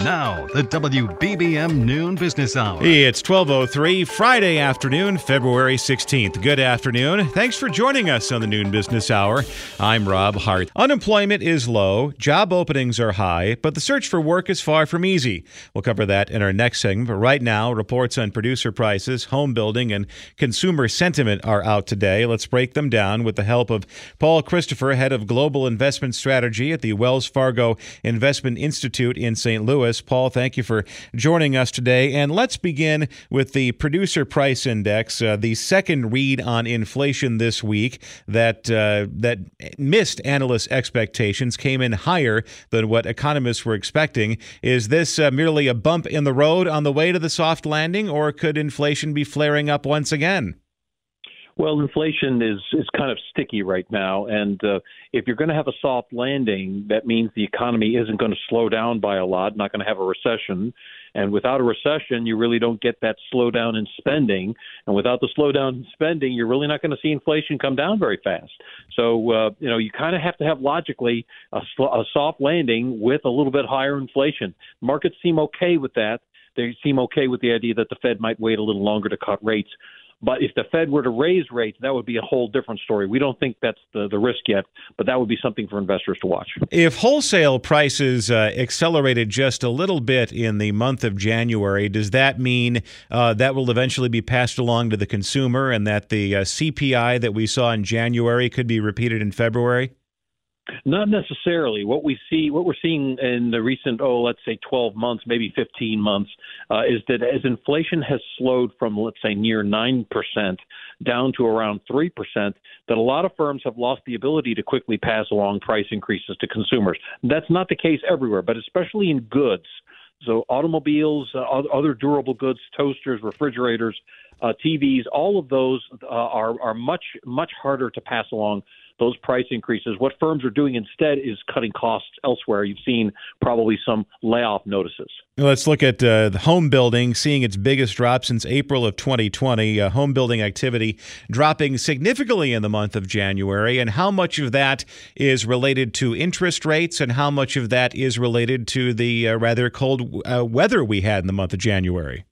Now, the WBBM Noon Business Hour. It's 12:03 Friday afternoon, February 16th. Good afternoon. Thanks for joining us on the Noon Business Hour. I'm Rob Hart. Unemployment is low, job openings are high, but the search for work is far from easy. We'll cover that in our next segment, but right now, reports on producer prices, home building, and consumer sentiment are out today. Let's break them down with the help of Paul Christopher, head of global investment strategy at the Wells Fargo Investment Institute in St. Louis. Paul, thank you for joining us today. And let's begin with the producer price index, uh, the second read on inflation this week that uh, that missed analysts' expectations, came in higher than what economists were expecting. Is this uh, merely a bump in the road on the way to the soft landing, or could inflation be flaring up once again? Well, inflation is is kind of sticky right now, and uh, if you're going to have a soft landing, that means the economy isn't going to slow down by a lot. Not going to have a recession, and without a recession, you really don't get that slowdown in spending, and without the slowdown in spending, you're really not going to see inflation come down very fast. So, uh, you know, you kind of have to have logically a, a soft landing with a little bit higher inflation. Markets seem okay with that. They seem okay with the idea that the Fed might wait a little longer to cut rates. But if the Fed were to raise rates, that would be a whole different story. We don't think that's the, the risk yet, but that would be something for investors to watch. If wholesale prices uh, accelerated just a little bit in the month of January, does that mean uh, that will eventually be passed along to the consumer and that the uh, CPI that we saw in January could be repeated in February? Not necessarily. What we see, what we're seeing in the recent, oh, let's say 12 months, maybe 15 months, uh, is that as inflation has slowed from, let's say, near 9% down to around 3%, that a lot of firms have lost the ability to quickly pass along price increases to consumers. That's not the case everywhere, but especially in goods. So automobiles, uh, other durable goods, toasters, refrigerators, uh, TVs, all of those uh, are are much much harder to pass along those price increases. What firms are doing instead is cutting costs elsewhere. You've seen probably some layoff notices. Let's look at uh, the home building, seeing its biggest drop since April of 2020. Uh, home building activity dropping significantly in the month of January. And how much of that is related to interest rates, and how much of that is related to the uh, rather cold uh, weather we had in the month of January?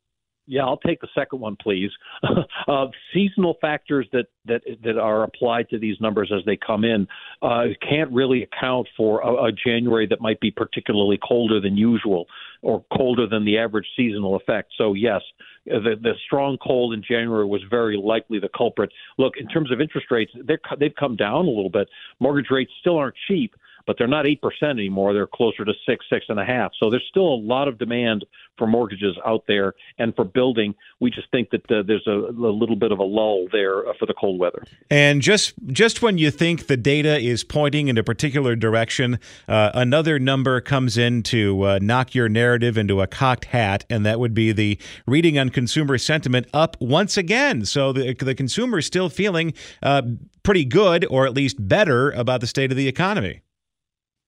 Yeah, I'll take the second one, please. uh, seasonal factors that, that that are applied to these numbers as they come in uh, can't really account for a, a January that might be particularly colder than usual or colder than the average seasonal effect. So yes, the, the strong cold in January was very likely the culprit. Look, in terms of interest rates, they've come down a little bit. Mortgage rates still aren't cheap, but they're not eight percent anymore. They're closer to six, six and a half. So there's still a lot of demand for mortgages out there and for building. We just think that uh, there's a, a, little bit of a lull there uh, for the cold weather. And just just when you think the data is pointing in a particular direction, uh, another number comes in to uh, knock your narrative into a cocked hat, and that would be the reading on consumer sentiment up once again. So the the consumer is still feeling uh, pretty good, or at least better, about the state of the economy.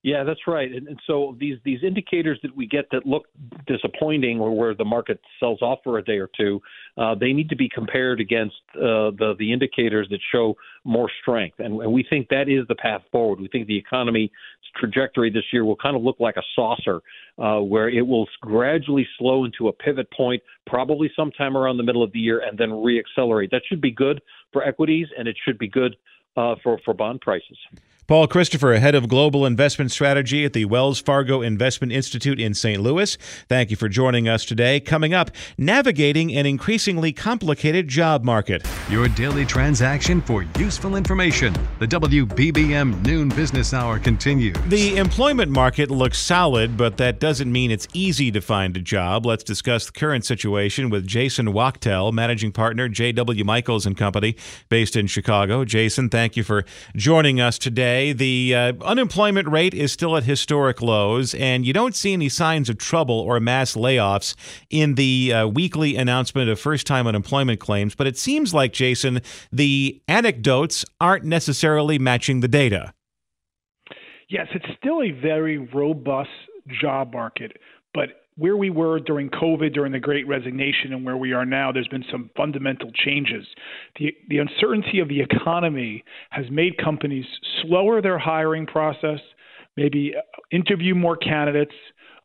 Yeah, that's right. And, and, so these these indicators that we get that look disappointing, or where the market sells off for a day or two, uh, they need to be compared against uh, the the indicators that show more strength. And, and we think that is the path forward. We think the economy's trajectory this year will kind of look like a saucer, uh, where it will gradually slow into a pivot point, probably sometime around the middle of the year, and then reaccelerate. That should be good for equities, and it should be good uh, for for bond prices. Paul Christopher, head of global investment strategy at the Wells Fargo Investment Institute in St. Louis. Thank you for joining us today. Coming up, navigating an increasingly complicated job market. Your daily transaction for useful information. The WBBM Noon Business Hour continues. The employment market looks solid, but that doesn't mean it's easy to find a job. Let's discuss the current situation with Jason Wachtel, managing partner, JW Michaels and Company, based in Chicago. Jason, thank you for joining us today. The uh, unemployment rate is still at historic lows, and you don't see any signs of trouble or mass layoffs in the uh, weekly announcement of first time unemployment claims. But it seems like, Jason, the anecdotes aren't necessarily matching the data. Yes, it's still a very robust job market, but where we were during COVID, during the Great Resignation, and where we are now, there's been some fundamental changes. The, the uncertainty of the economy has made companies slower their hiring process, maybe uh, interview more candidates,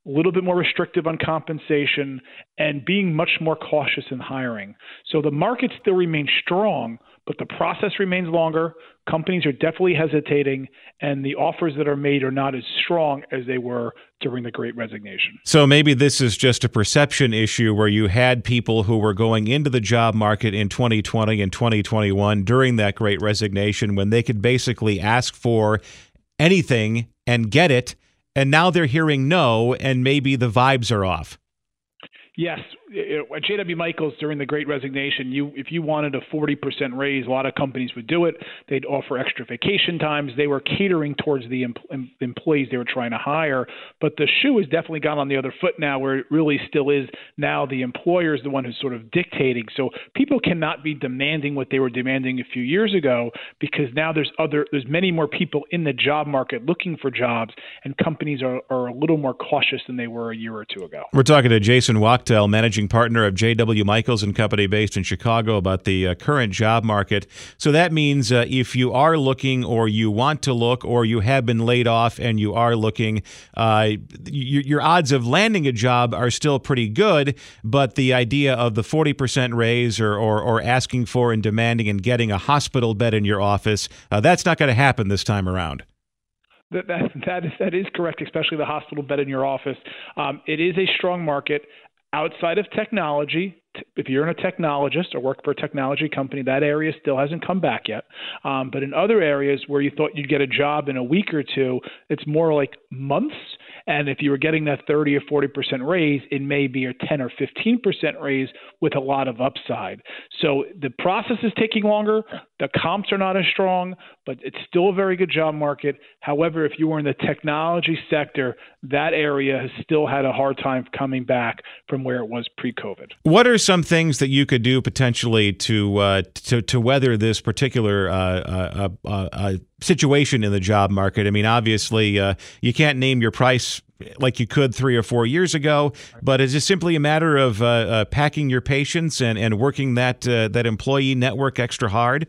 a little bit more restrictive on compensation, and being much more cautious in hiring. So the market still remains strong, but the process remains longer. Companies are definitely hesitating, and the offers that are made are not as strong as they were during the Great Resignation. So maybe this is just a perception issue where you had people who were going into the job market in 2020 and 2021 during that Great Resignation when they could basically ask for anything and get it and now they're hearing no, and maybe the vibes are off. Yes, Uh, at JW Michaels during the Great Resignation, you if you wanted a 40% raise, a lot of companies would do it. They'd offer extra vacation times. They were catering towards the em- employees they were trying to hire. But the shoe has definitely gone on the other foot now, where it really still is now the employer is the one who's sort of dictating. So people cannot be demanding what they were demanding a few years ago because now there's other there's many more people in the job market looking for jobs, and companies are, are a little more cautious than they were a year or two ago. We're talking to Jason Wachtel, managing managing partner of J.W. Michaels and Company based in Chicago about the uh, current job market. So that means uh, if you are looking or you want to look or you have been laid off and you are looking, uh, your, your odds of landing a job are still pretty good. But the idea of the 40% raise or, or, or asking for and demanding and getting a hospital bed in your office, uh, that's not going to happen this time around. That, that, that, is, that is correct, especially the hospital bed in your office. Um, it is a strong market outside of technology, if you're in a technologist or work for a technology company, that area still hasn't come back yet. Um, but in other areas where you thought you'd get a job in a week or two, it's more like months. And if you were getting that 30 or 40 percent raise, it may be a 10 or 15 percent raise with a lot of upside. So the process is taking longer. The comps are not as strong, but it's still a very good job market. However, if you were in the technology sector, that area has still had a hard time coming back from where it was pre-COVID. What are some things that you could do potentially to uh, to to weather this particular uh, uh, uh, uh situation in the job market? I mean, obviously, uh, you can't name your price like you could three or four years ago, but is it simply a matter of uh, uh, packing your patience and, and working that uh, that employee network extra hard?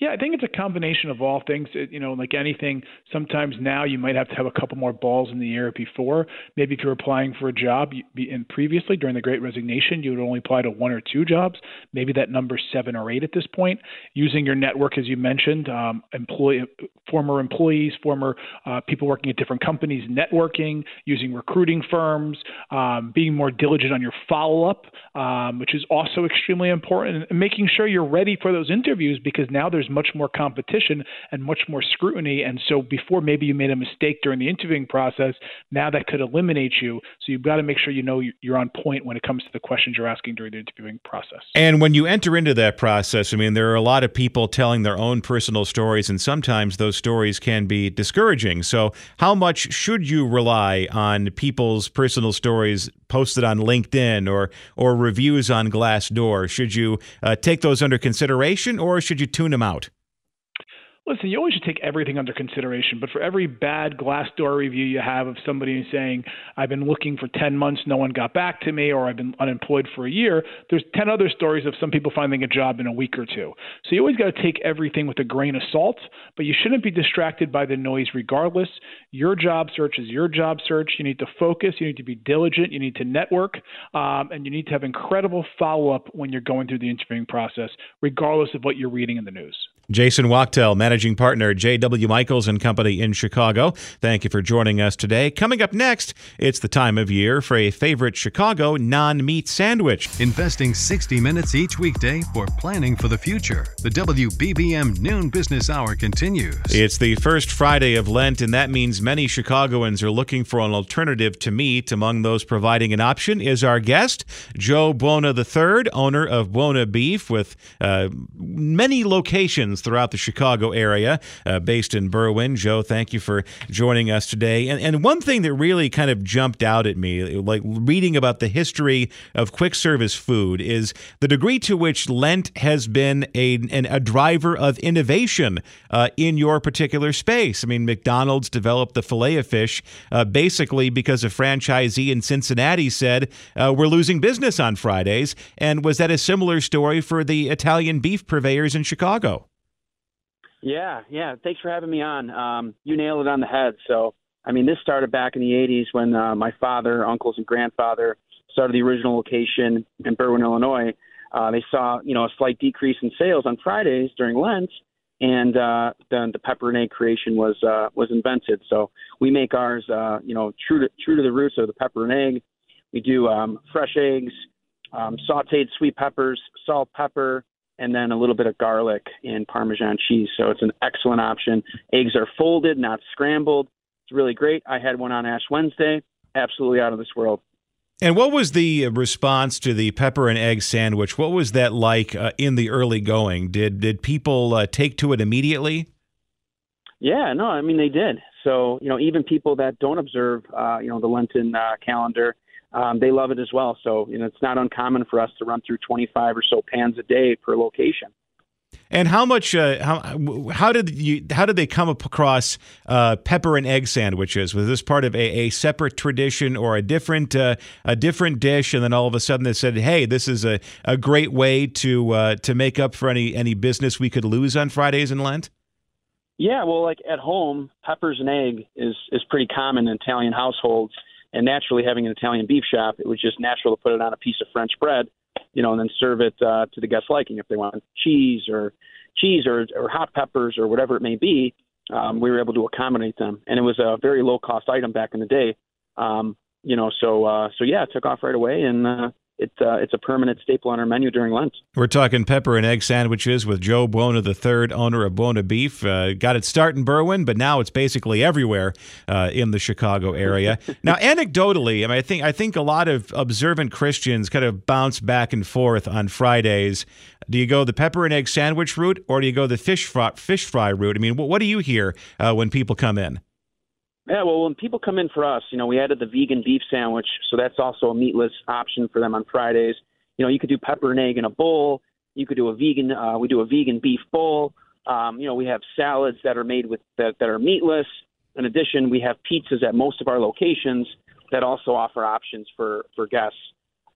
Yeah, I think it's a combination of all things. It, you know, like anything, sometimes now you might have to have a couple more balls in the air before. Maybe if you're applying for a job, you, previously during the Great Resignation, you would only apply to one or two jobs. Maybe that number seven or eight at this point. Using your network, as you mentioned, um, employee, former employees, former uh, people working at different companies, networking, using recruiting firms, um, being more diligent on your follow up, um, which is also extremely important, and making sure you're ready for those interviews because now there's there's much more competition and much more scrutiny. And so before maybe you made a mistake during the interviewing process, now that could eliminate you. So you've got to make sure you know you're on point when it comes to the questions you're asking during the interviewing process. And when you enter into that process, I mean, there are a lot of people telling their own personal stories, and sometimes those stories can be discouraging. So, how much should you rely on people's personal stories posted on LinkedIn or or reviews on Glassdoor? Should you uh, take those under consideration, or should you tune them out? Listen, you always should take everything under consideration. But for every bad Glassdoor review you have of somebody saying, I've been looking for 10 months, no one got back to me, or I've been unemployed for a year, there's 10 other stories of some people finding a job in a week or two. So you always got to take everything with a grain of salt, but you shouldn't be distracted by the noise regardless. Your job search is your job search. You need to focus, you need to be diligent, you need to network, um, and you need to have incredible follow up when you're going through the interviewing process, regardless of what you're reading in the news. Jason Wachtel, managing partner, J.W. Michaels and Company in Chicago. Thank you for joining us today. Coming up next, it's the time of year for a favorite Chicago non meat sandwich. Investing 60 minutes each weekday for planning for the future. The WBBM Noon Business Hour continues. It's the first Friday of Lent, and that means many Chicagoans are looking for an alternative to meat. Among those providing an option is our guest, Joe Buona III, owner of Buona Beef, with uh, many locations throughout the Chicago area, uh, based in Berwyn. Joe, thank you for joining us today. And, and one thing that really kind of jumped out at me, like reading about the history of quick service food, is the degree to which Lent has been a, an, a driver of innovation uh, in your particular space. I mean, McDonald's developed the filet of fish uh, basically because a franchisee in Cincinnati said, uh, We're losing business on Fridays. And was that a similar story for the Italian beef purveyors in Chicago? Yeah, yeah. Thanks for having me on. Um, you nailed it on the head. So, I mean, this started back in the 80s when uh, my father, uncles, and grandfather started the original location in Berwyn, Illinois. Uh, they saw, you know, a slight decrease in sales on Fridays during Lent, and uh, then the pepper and egg creation was uh, was invented. So we make ours, uh, you know, true to true to the roots of the pepper and egg. We do um, fresh eggs, um, sautéed sweet peppers, salt, pepper, and then a little bit of garlic and Parmesan cheese. So it's an excellent option. Eggs are folded, not scrambled. It's really great. I had one on Ash Wednesday. Absolutely out of this world. And what was the response to the pepper and egg sandwich? What was that like uh, in the early going? Did did people uh, take to it immediately? Yeah, no, I mean they did. So you know, even people that don't observe, uh, you know, the Lenten uh, calendar, um, they love it as well. So you know, it's not uncommon for us to run through 25 or so pans a day per location. And how much? Uh, how how did you how did they come across uh, pepper and egg sandwiches? Was this part of a, a separate tradition or a different uh, a different dish? And then all of a sudden they said, "Hey, this is a, a great way to uh, to make up for any any business we could lose on Fridays in Lent." Yeah, well, like at home, peppers and egg is is pretty common in Italian households, and naturally, having an Italian beef shop, it was just natural to put it on a piece of French bread you know, and then serve it uh, to the guest's liking. If they want cheese or cheese or, or hot peppers or whatever it may be, um, we were able to accommodate them, and it was a very low cost item back in the day. Um, you know, so uh, so yeah, it took off right away, and uh, it's uh, it's a permanent staple on our menu during Lent. We're talking pepper and egg sandwiches with Joe Buona III, owner of Buona Beef. Uh, got its start in Berwyn, but now it's basically everywhere uh, in the Chicago area. now, anecdotally, I mean, I think I think a lot of observant Christians kind of bounce back and forth on Fridays. Do you go the pepper and egg sandwich route, or do you go the fish fry, fish fry route? I mean, what, what do you hear uh, when people come in? Yeah, well, when people come in for us, you know, we added the vegan beef sandwich, so that's also a meatless option for them on Fridays. You know, you could do pepper and egg in a bowl. You could do a vegan. Uh, we do a vegan beef bowl. Um, you know, we have salads that are made with that, that are meatless. In addition, we have pizzas at most of our locations that also offer options for for guests.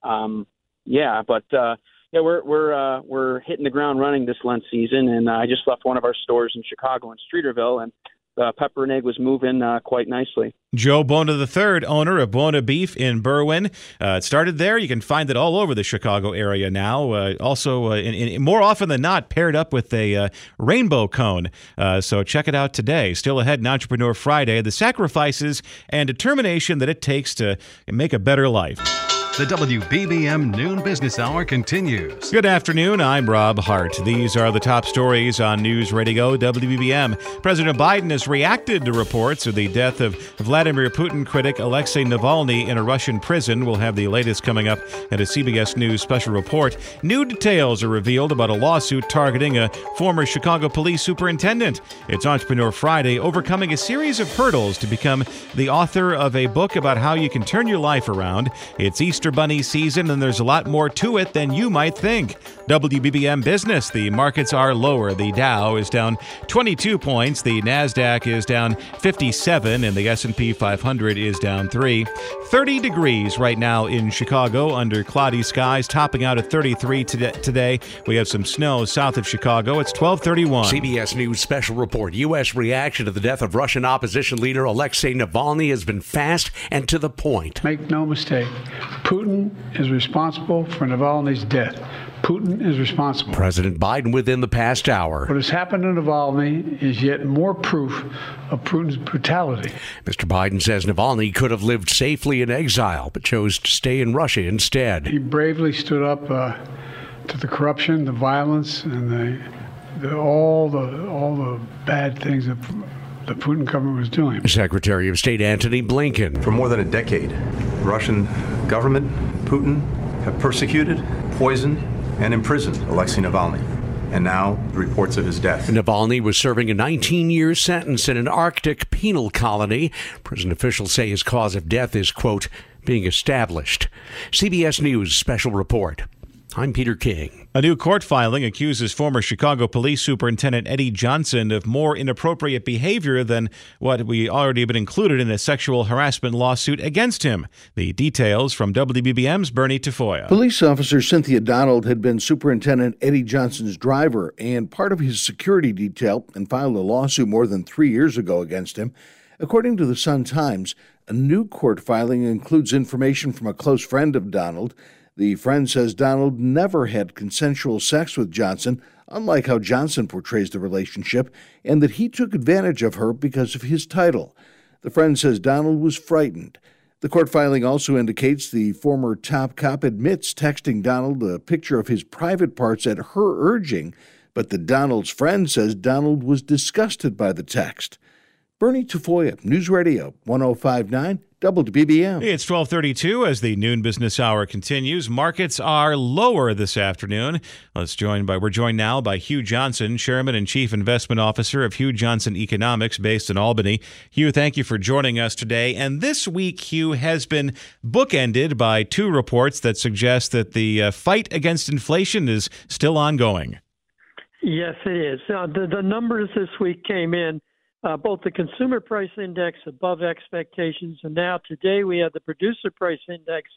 Um, yeah, but uh, yeah, we're we're uh, we're hitting the ground running this Lent season, and uh, I just left one of our stores in Chicago in Streeterville, and uh, pepper and egg was moving uh, quite nicely. Joe Buona III, owner of Buona Beef in Berwyn. Uh, it started there. You can find it all over the Chicago area now. Uh, also, uh, in, in, more often than not, paired up with a uh, rainbow cone. so check it out today. Still ahead in Entrepreneur Friday, the sacrifices and determination that it takes to make a better life. The WBBM Noon Business Hour continues. Good afternoon. I'm Rob Hart. These are the top stories on News Radio WBBM. President Biden has reacted to reports of the death of Vladimir Putin critic Alexei Navalny in a Russian prison. We'll have the latest coming up at a CBS News special report. New details are revealed about a lawsuit targeting a former Chicago police superintendent. It's Entrepreneur Friday, overcoming a series of hurdles to become the author of a book about how you can turn your life around. It's Easter Easter Bunny season, and there's a lot more to it than you might think. WBBM Business, the markets are lower. The Dow is down 22 points, the Nasdaq is down 57, and the S&P 500 is down 3. 30 degrees right now in Chicago under cloudy skies, topping out at 33 today. We have some snow south of Chicago. It's 1231. CBS News special report. U.S. reaction to the death of Russian opposition leader Alexei Navalny has been fast and to the point. Make no mistake, Putin is responsible for Navalny's death. Putin is responsible. President Biden within the past hour. What has happened to Navalny is yet more proof of Putin's brutality. Mr. Biden says Navalny could have lived safely in exile, but chose to stay in Russia instead. He bravely stood up uh, to the corruption, the violence, and the, the, all the all the bad things that the Putin government was doing. Secretary of State Antony Blinken. For more than a decade, Russian government, Putin, have persecuted, poisoned, and imprisoned Alexei Navalny. And now, the reports of his death. Navalny was serving a 19 year sentence in an Arctic penal colony. Prison officials say his cause of death is, quote, being established. CBS News special report. I'm Peter King. A new court filing accuses former Chicago Police Superintendent Eddie Johnson of more inappropriate behavior than what we already have been included in a sexual harassment lawsuit against him. The details from WBBM's Bernie Tafoya. Police officer Cynthia Donald had been Superintendent Eddie Johnson's driver and part of his security detail and filed a lawsuit more than three years ago against him. According to the Sun Times, a new court filing includes information from a close friend of Donald the friend says Donald never had consensual sex with Johnson, unlike how Johnson portrays the relationship, and that he took advantage of her because of his title. The friend says Donald was frightened. The court filing also indicates the former top cop admits texting Donald a picture of his private parts at her urging, but the Donald's friend says Donald was disgusted by the text. Bernie Tafoya, News Radio 1059 WBBM. It's 1232 as the noon business hour continues. Markets are lower this afternoon. Let's join by we're joined now by Hugh Johnson, Chairman and Chief Investment Officer of Hugh Johnson Economics based in Albany. Hugh, thank you for joining us today. And this week, Hugh, has been bookended by two reports that suggest that the uh, fight against inflation is still ongoing. Yes, it is. Uh, the, the numbers this week came in uh, both the consumer price index above expectations, and now today we have the producer price index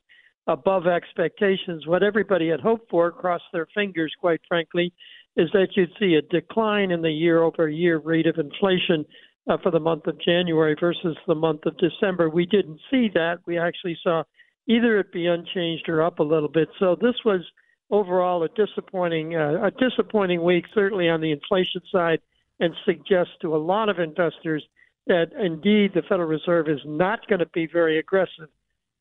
above expectations. What everybody had hoped for, crossed their fingers, quite frankly, is that you'd see a decline in the year over year rate of inflation uh, for the month of January versus the month of December. We didn't see that. We actually saw either it be unchanged or up a little bit. So this was overall a disappointing uh, a disappointing week, certainly on the inflation side and suggests to a lot of investors that indeed the Federal Reserve is not going to be very aggressive,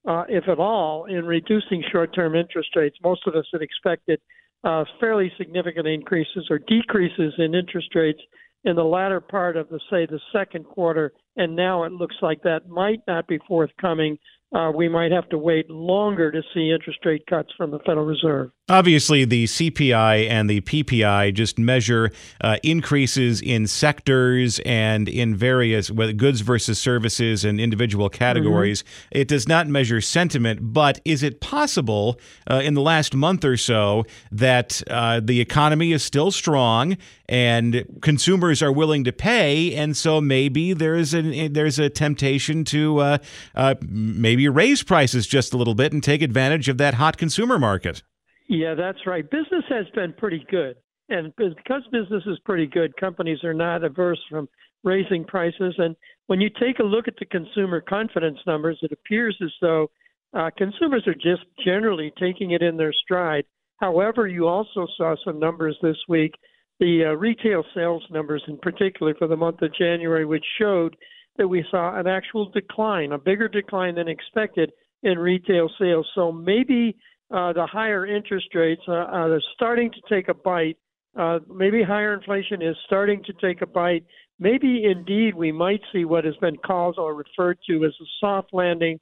uh, if at all, in reducing short term interest rates. Most of us had expected uh, fairly significant increases or decreases in interest rates in the latter part of the, say, the second quarter, and now it looks like that might not be forthcoming uh, we might have to wait longer to see interest rate cuts from the Federal Reserve. Obviously, the CPI and the PPI just measure uh, increases in sectors and in various goods versus services and individual categories. Mm-hmm. It does not measure sentiment, but is it possible uh, in the last month or so that uh, the economy is still strong and consumers are willing to pay, and so maybe there's a there's a temptation to uh, uh, maybe raise prices just a little bit and take advantage of that hot consumer market. Yeah, that's right. Business has been pretty good. And because business is pretty good, companies are not averse from raising prices. And when you take a look at the consumer confidence numbers, it appears as though uh, consumers are just generally taking it in their stride. However, you also saw some numbers this week, the uh, retail sales numbers in particular for the month of January, which showed that we saw an actual decline, a bigger decline than expected in retail sales. So maybe uh, the higher interest rates uh, are starting to take a bite. Uh, maybe higher inflation is starting to take a bite. Maybe indeed we might see what has been called or referred to as a soft landing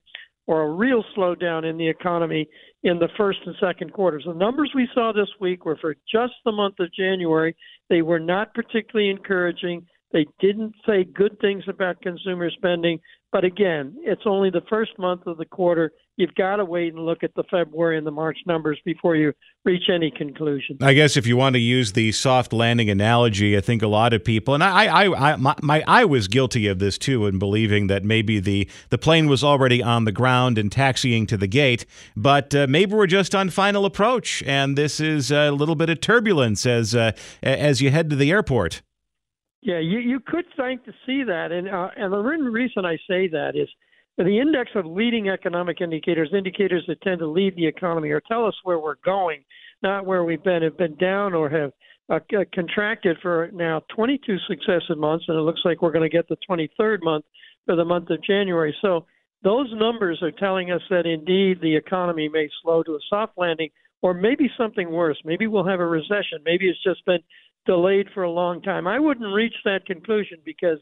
or a real slowdown in the economy in the first and second quarters. The numbers we saw this week were for just the month of January. They were not particularly encouraging. They didn't say good things about consumer spending. But again, it's only the first month of the quarter. You've got to wait and look at the February and the March numbers before you reach any conclusion. I guess if you want to use the soft landing analogy, I think a lot of people, and I, I, I, my, my, I was guilty of this too, in believing that maybe the the plane was already on the ground and taxiing to the gate, but uh, maybe we're just on final approach, and this is a little bit of turbulence as uh, as you head to the airport. Yeah, you you could think to see that, and uh, and the reason I say that is the index of leading economic indicators, indicators that tend to lead the economy or tell us where we're going, not where we've been, have been down or have uh, contracted for now 22 successive months, and it looks like we're going to get the 23rd month for the month of January. So those numbers are telling us that indeed the economy may slow to a soft landing, or maybe something worse. Maybe we'll have a recession. Maybe it's just been delayed for a long time. I wouldn't reach that conclusion because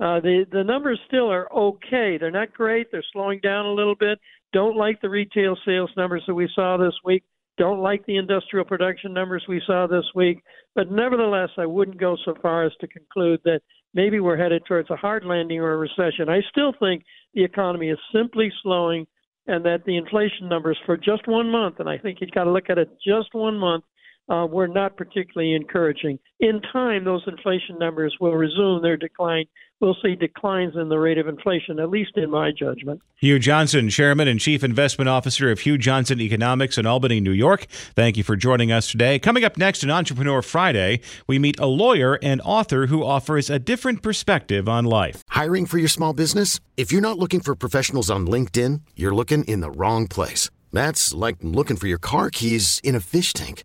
uh, the the numbers still are okay. They're not great. They're slowing down a little bit. Don't like the retail sales numbers that we saw this week. Don't like the industrial production numbers we saw this week. But nevertheless, I wouldn't go so far as to conclude that maybe we're headed towards a hard landing or a recession. I still think the economy is simply slowing and that the inflation numbers for just one month, and I think you've got to look at it just one month, uh, were not particularly encouraging. In time, those inflation numbers will resume their decline we'll see declines in the rate of inflation, at least in my judgment. Hugh Johnson, Chairman and Chief Investment Officer of Hugh Johnson Economics in Albany, New York. Thank you for joining us today. Coming up next in Entrepreneur Friday, we meet a lawyer and author who offers a different perspective on life. Hiring for your small business? If you're not looking for professionals on LinkedIn, you're looking in the wrong place. That's like looking for your car keys in a fish tank.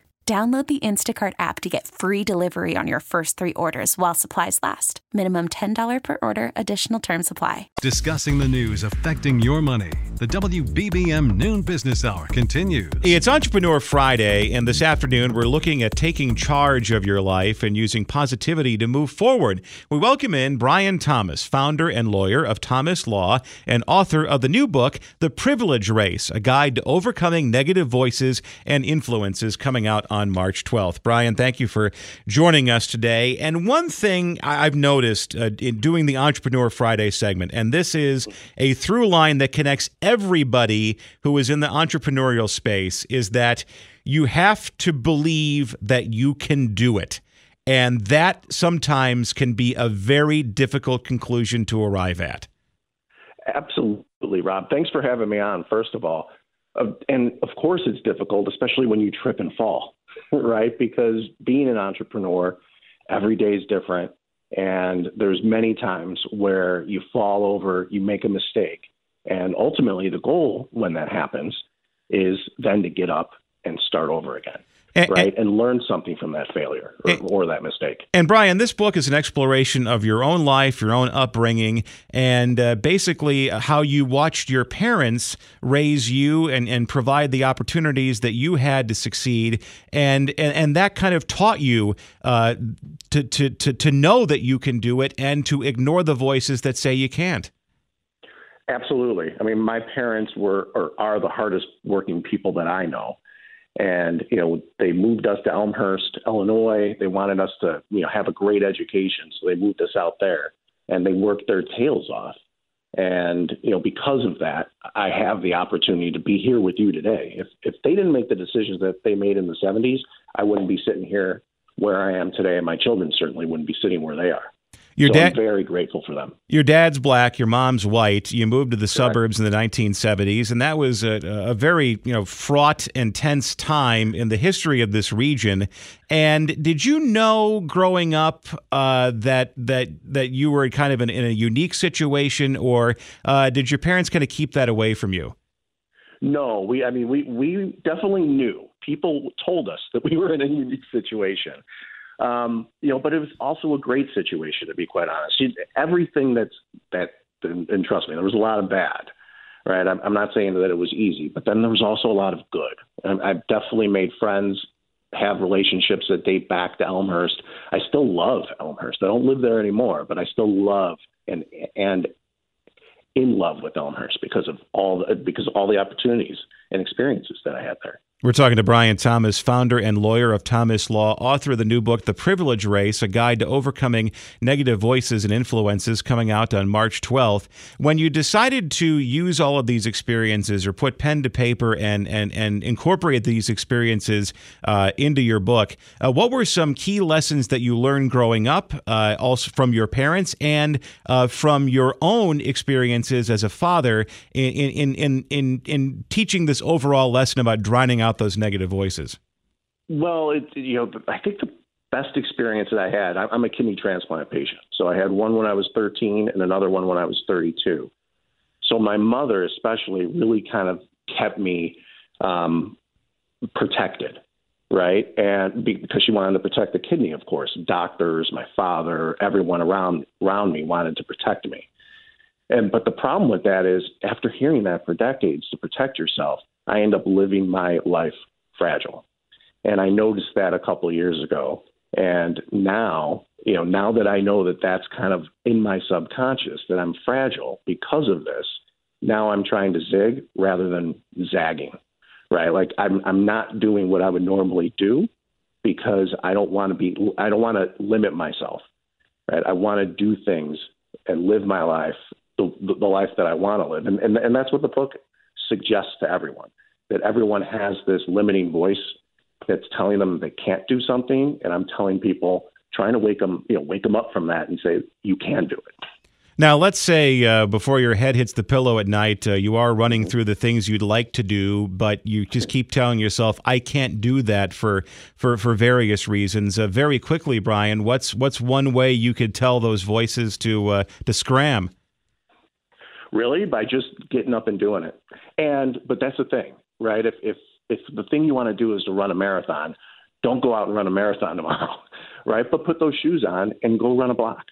Download the Instacart app to get free delivery on your first three orders while supplies last. Minimum $10 per order, additional term supply. Discussing the news affecting your money. The WBBM Noon Business Hour continues. It's Entrepreneur Friday, and this afternoon we're looking at taking charge of your life and using positivity to move forward. We welcome in Brian Thomas, founder and lawyer of Thomas Law and author of the new book, The Privilege Race A Guide to Overcoming Negative Voices and Influences, coming out on March 12th. Brian, thank you for joining us today. And one thing I've noticed uh, in doing the Entrepreneur Friday segment, and this is a through line that connects everybody who is in the entrepreneurial space, is that you have to believe that you can do it. And that sometimes can be a very difficult conclusion to arrive at. Absolutely, Rob. Thanks for having me on, first of all. Uh, and of course, it's difficult, especially when you trip and fall. right? Because being an entrepreneur, every day is different. And there's many times where you fall over, you make a mistake. And ultimately, the goal when that happens is then to get up and start over again and, right? And, and, learn something from that failure or, and, or, that mistake. And Brian, this book is an exploration of your own life, your own upbringing, and uh, basically how you watched your parents raise you and, and provide the opportunities that you had to succeed, and and, and that kind of taught you uh, to, to to to know that you can do it and to ignore the voices that say you can't. Absolutely. I mean, my parents were or are the hardest working people that I know and you know they moved us to Elmhurst, Illinois. They wanted us to you know have a great education, so they moved us out there, and they worked their tails off. And you know because of that, I have the opportunity to be here with you today. If if they didn't make the decisions that they made in the 70s, I wouldn't be sitting here where I am today, and my children certainly wouldn't be sitting where they are. Your so dad, I'm very grateful for them. Your dad's black, your mom's white. You moved to the suburbs in the 1970s, and that was a, a, very you know fraught and tense time in the history of this region. And did you know growing up uh, that that that you were kind of in, in a unique situation, or uh, did your parents kind of keep that away from you? No, we. I mean, we we definitely knew. People told us that we were in a unique situation. Um, you know, but it was also a great situation to be quite honest. Everything that's that, and, and trust me, there was a lot of bad, right? I'm, I'm not saying that it was easy, but then there was also a lot of good. And I've definitely made friends, have relationships that date back to Elmhurst. I still love Elmhurst. I don't live there anymore, but I still love and and in love with Elmhurst because of all the, because of all the opportunities and experiences that I had there. We're talking to Brian Thomas, founder and lawyer of Thomas Law, author of the new book, The Privilege Race A Guide to Overcoming Negative Voices and Influences, coming out on March 12th. When you decided to use all of these experiences or put pen to paper and, and, and incorporate these experiences uh, into your book, uh, what were some key lessons that you learned growing up, uh, also from your parents and uh, from your own experiences as a father in, in, in, in, in teaching this overall lesson about drowning out? Out those negative voices? Well, it, you know, I think the best experience that I had, I'm a kidney transplant patient. So I had one when I was 13 and another one when I was 32. So my mother, especially, really kind of kept me um, protected, right? And because she wanted to protect the kidney, of course, doctors, my father, everyone around around me wanted to protect me. And but the problem with that is, after hearing that for decades, to protect yourself, I end up living my life fragile. And I noticed that a couple of years ago. And now, you know, now that I know that that's kind of in my subconscious that I'm fragile because of this, now I'm trying to zig rather than zagging, right? Like I'm I'm not doing what I would normally do because I don't want to be I don't want to limit myself, right? I want to do things and live my life the, the life that I want to live, and, and and that's what the book suggests to everyone that everyone has this limiting voice that's telling them they can't do something, and I'm telling people, trying to wake them, you know, wake them up from that and say you can do it. Now, let's say uh, before your head hits the pillow at night, uh, you are running through the things you'd like to do, but you just keep telling yourself, "I can't do that for for for various reasons." Uh, very quickly, Brian, what's what's one way you could tell those voices to uh, to scram? Really, by just getting up and doing it. And but that's the thing right? If if if the thing you want to do is to run a marathon, don't go out and run a marathon tomorrow, right? But put those shoes on and go run a block,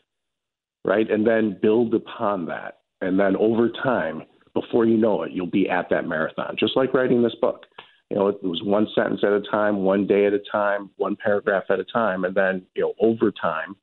right? And then build upon that. And then over time, before you know it, you'll be at that marathon, just like writing this book. You know, it was one sentence at a time, one day at a time, one paragraph at a time. And then, you know, over time,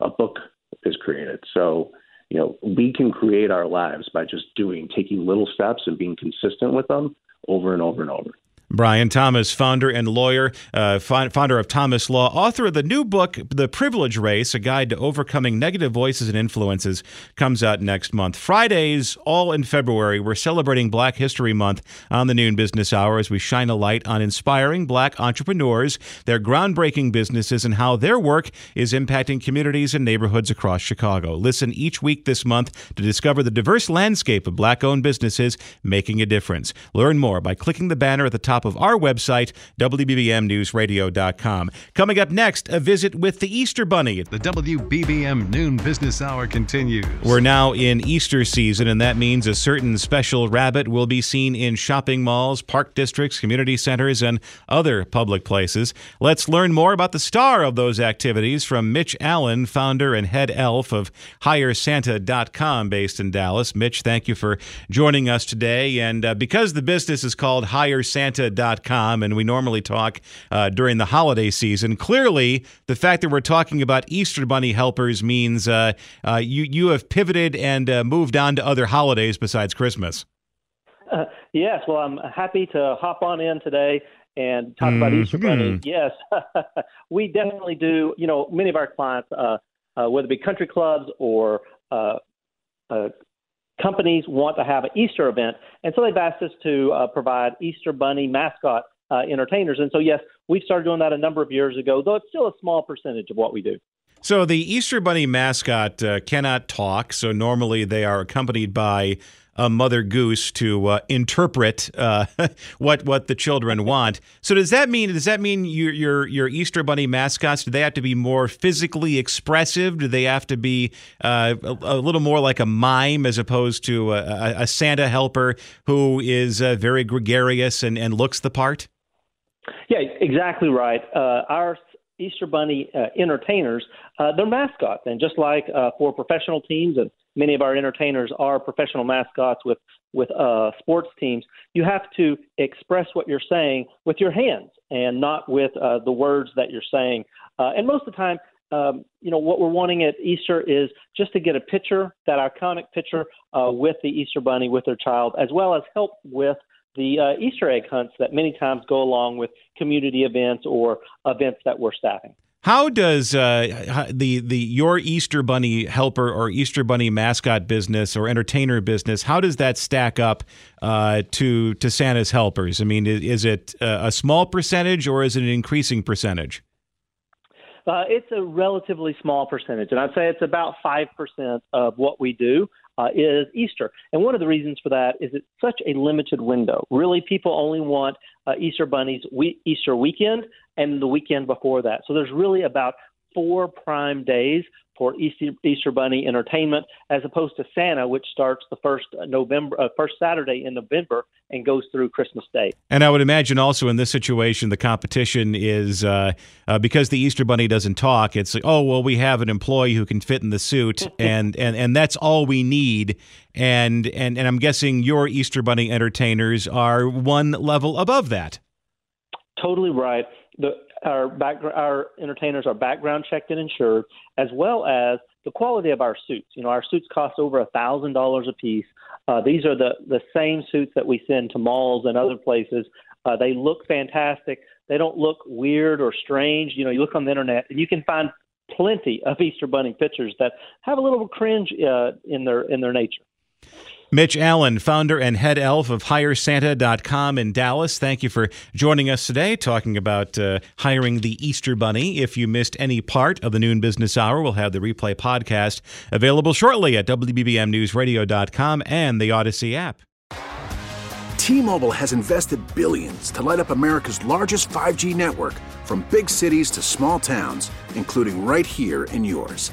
a book is created. So, you know, we can create our lives by just doing, taking little steps and being consistent with them over and over and over. Brian Thomas, founder and lawyer, uh, founder of Thomas Law, author of the new book, The Privilege Race A Guide to Overcoming Negative Voices and Influences, comes out next month. Fridays, all in February, we're celebrating Black History Month on the Noon Business Hour as we shine a light on inspiring black entrepreneurs, their groundbreaking businesses, and how their work is impacting communities and neighborhoods across Chicago. Listen each week this month to discover the diverse landscape of black owned businesses making a difference. Learn more by clicking the banner at the top top of our website, WBBMNewsRadio.com. Coming up next, a visit with the Easter Bunny. The WBBM Noon Business Hour continues. We're now in Easter season, and that means a certain special rabbit will be seen in shopping malls, park districts, community centers, and other public places. Let's learn more about the star of those activities from Mitch Allen, founder and head elf of HireSanta.com based in Dallas. Mitch, thank you for joining us today. And uh, because the business is called Hire Santa, Canada.com, and we normally talk uh, during the holiday season. Clearly, the fact that we're talking about Easter Bunny helpers means uh, uh, you, you have pivoted and uh, moved on to other holidays besides Christmas. Uh, yes, well, I'm happy to hop on in today and talk mm-hmm. about Easter Bunny. Yes, we definitely do. You know, many of our clients, uh, whether it be country clubs or companies want to have an Easter event, and so they've asked us to uh, provide Easter Bunny mascot uh, entertainers. And so, yes, we started doing that a number of years ago, though it's still a small percentage of what we do. So the Easter Bunny mascot uh, cannot talk. So normally they are accompanied by a mother goose to uh, interpret uh, what what the children want. So does that mean does that mean your your your Easter Bunny mascots do they have to be more physically expressive? Do they have to be uh, a, a, little more like a mime as opposed to a, a Santa helper who is uh, very gregarious and, and looks the part? Yeah, exactly right. Uh, our Easter Bunny uh, entertainers, uh, they're mascots. And just like uh, for professional teams, and many of our entertainers are professional mascots with, with uh, sports teams, you have to express what you're saying with your hands and not with uh, the words that you're saying. Uh, and most of the time, um, you know, what we're wanting at Easter is just to get a picture, that iconic picture uh, with the Easter Bunny, with their child, as well as help with the uh, Easter egg hunts that many times go along with community events or events that we're staffing. How does uh, the the your Easter Bunny helper or Easter Bunny mascot business or entertainer business? How does that stack up uh, to to Santa's helpers? I mean, is, it a small percentage or is it an increasing percentage? Uh, it's a relatively small percentage, and I'd say it's about five percent of what we do uh, is Easter. And one of the reasons for that is it's such a limited window. Really, people only want uh, Easter bunnies we- Easter weekend and the weekend before that. So there's really about four prime days for Easter, Easter Bunny entertainment, as opposed to Santa, which starts the first November, uh, first Saturday in November and goes through Christmas Day. And I would imagine also in this situation, the competition is uh, uh, because the Easter Bunny doesn't talk. It's like, oh well, we have an employee who can fit in the suit, and and and that's all we need. And and and I'm guessing your Easter Bunny entertainers are one level above that. Totally right. The our back, our entertainers are background checked and insured, as well as the quality of our suits. You know, our suits cost over a thousand dollars a piece. Uh, these are the the same suits that we send to malls and other places. Uh, they look fantastic. They don't look weird or strange. You know, you look on the internet and you can find plenty of Easter Bunny pictures that have a little cringe uh, in their in their nature. Mitch Allen, founder and head elf of HireSanta.com in Dallas. Thank you for joining us today, talking about uh, hiring the Easter Bunny. If you missed any part of the noon business hour, we'll have the replay podcast available shortly at WBBMNewsRadio.com and the Audacy app. T-Mobile has invested billions to light up America's largest 5G network, from big cities to small towns, including right here in yours.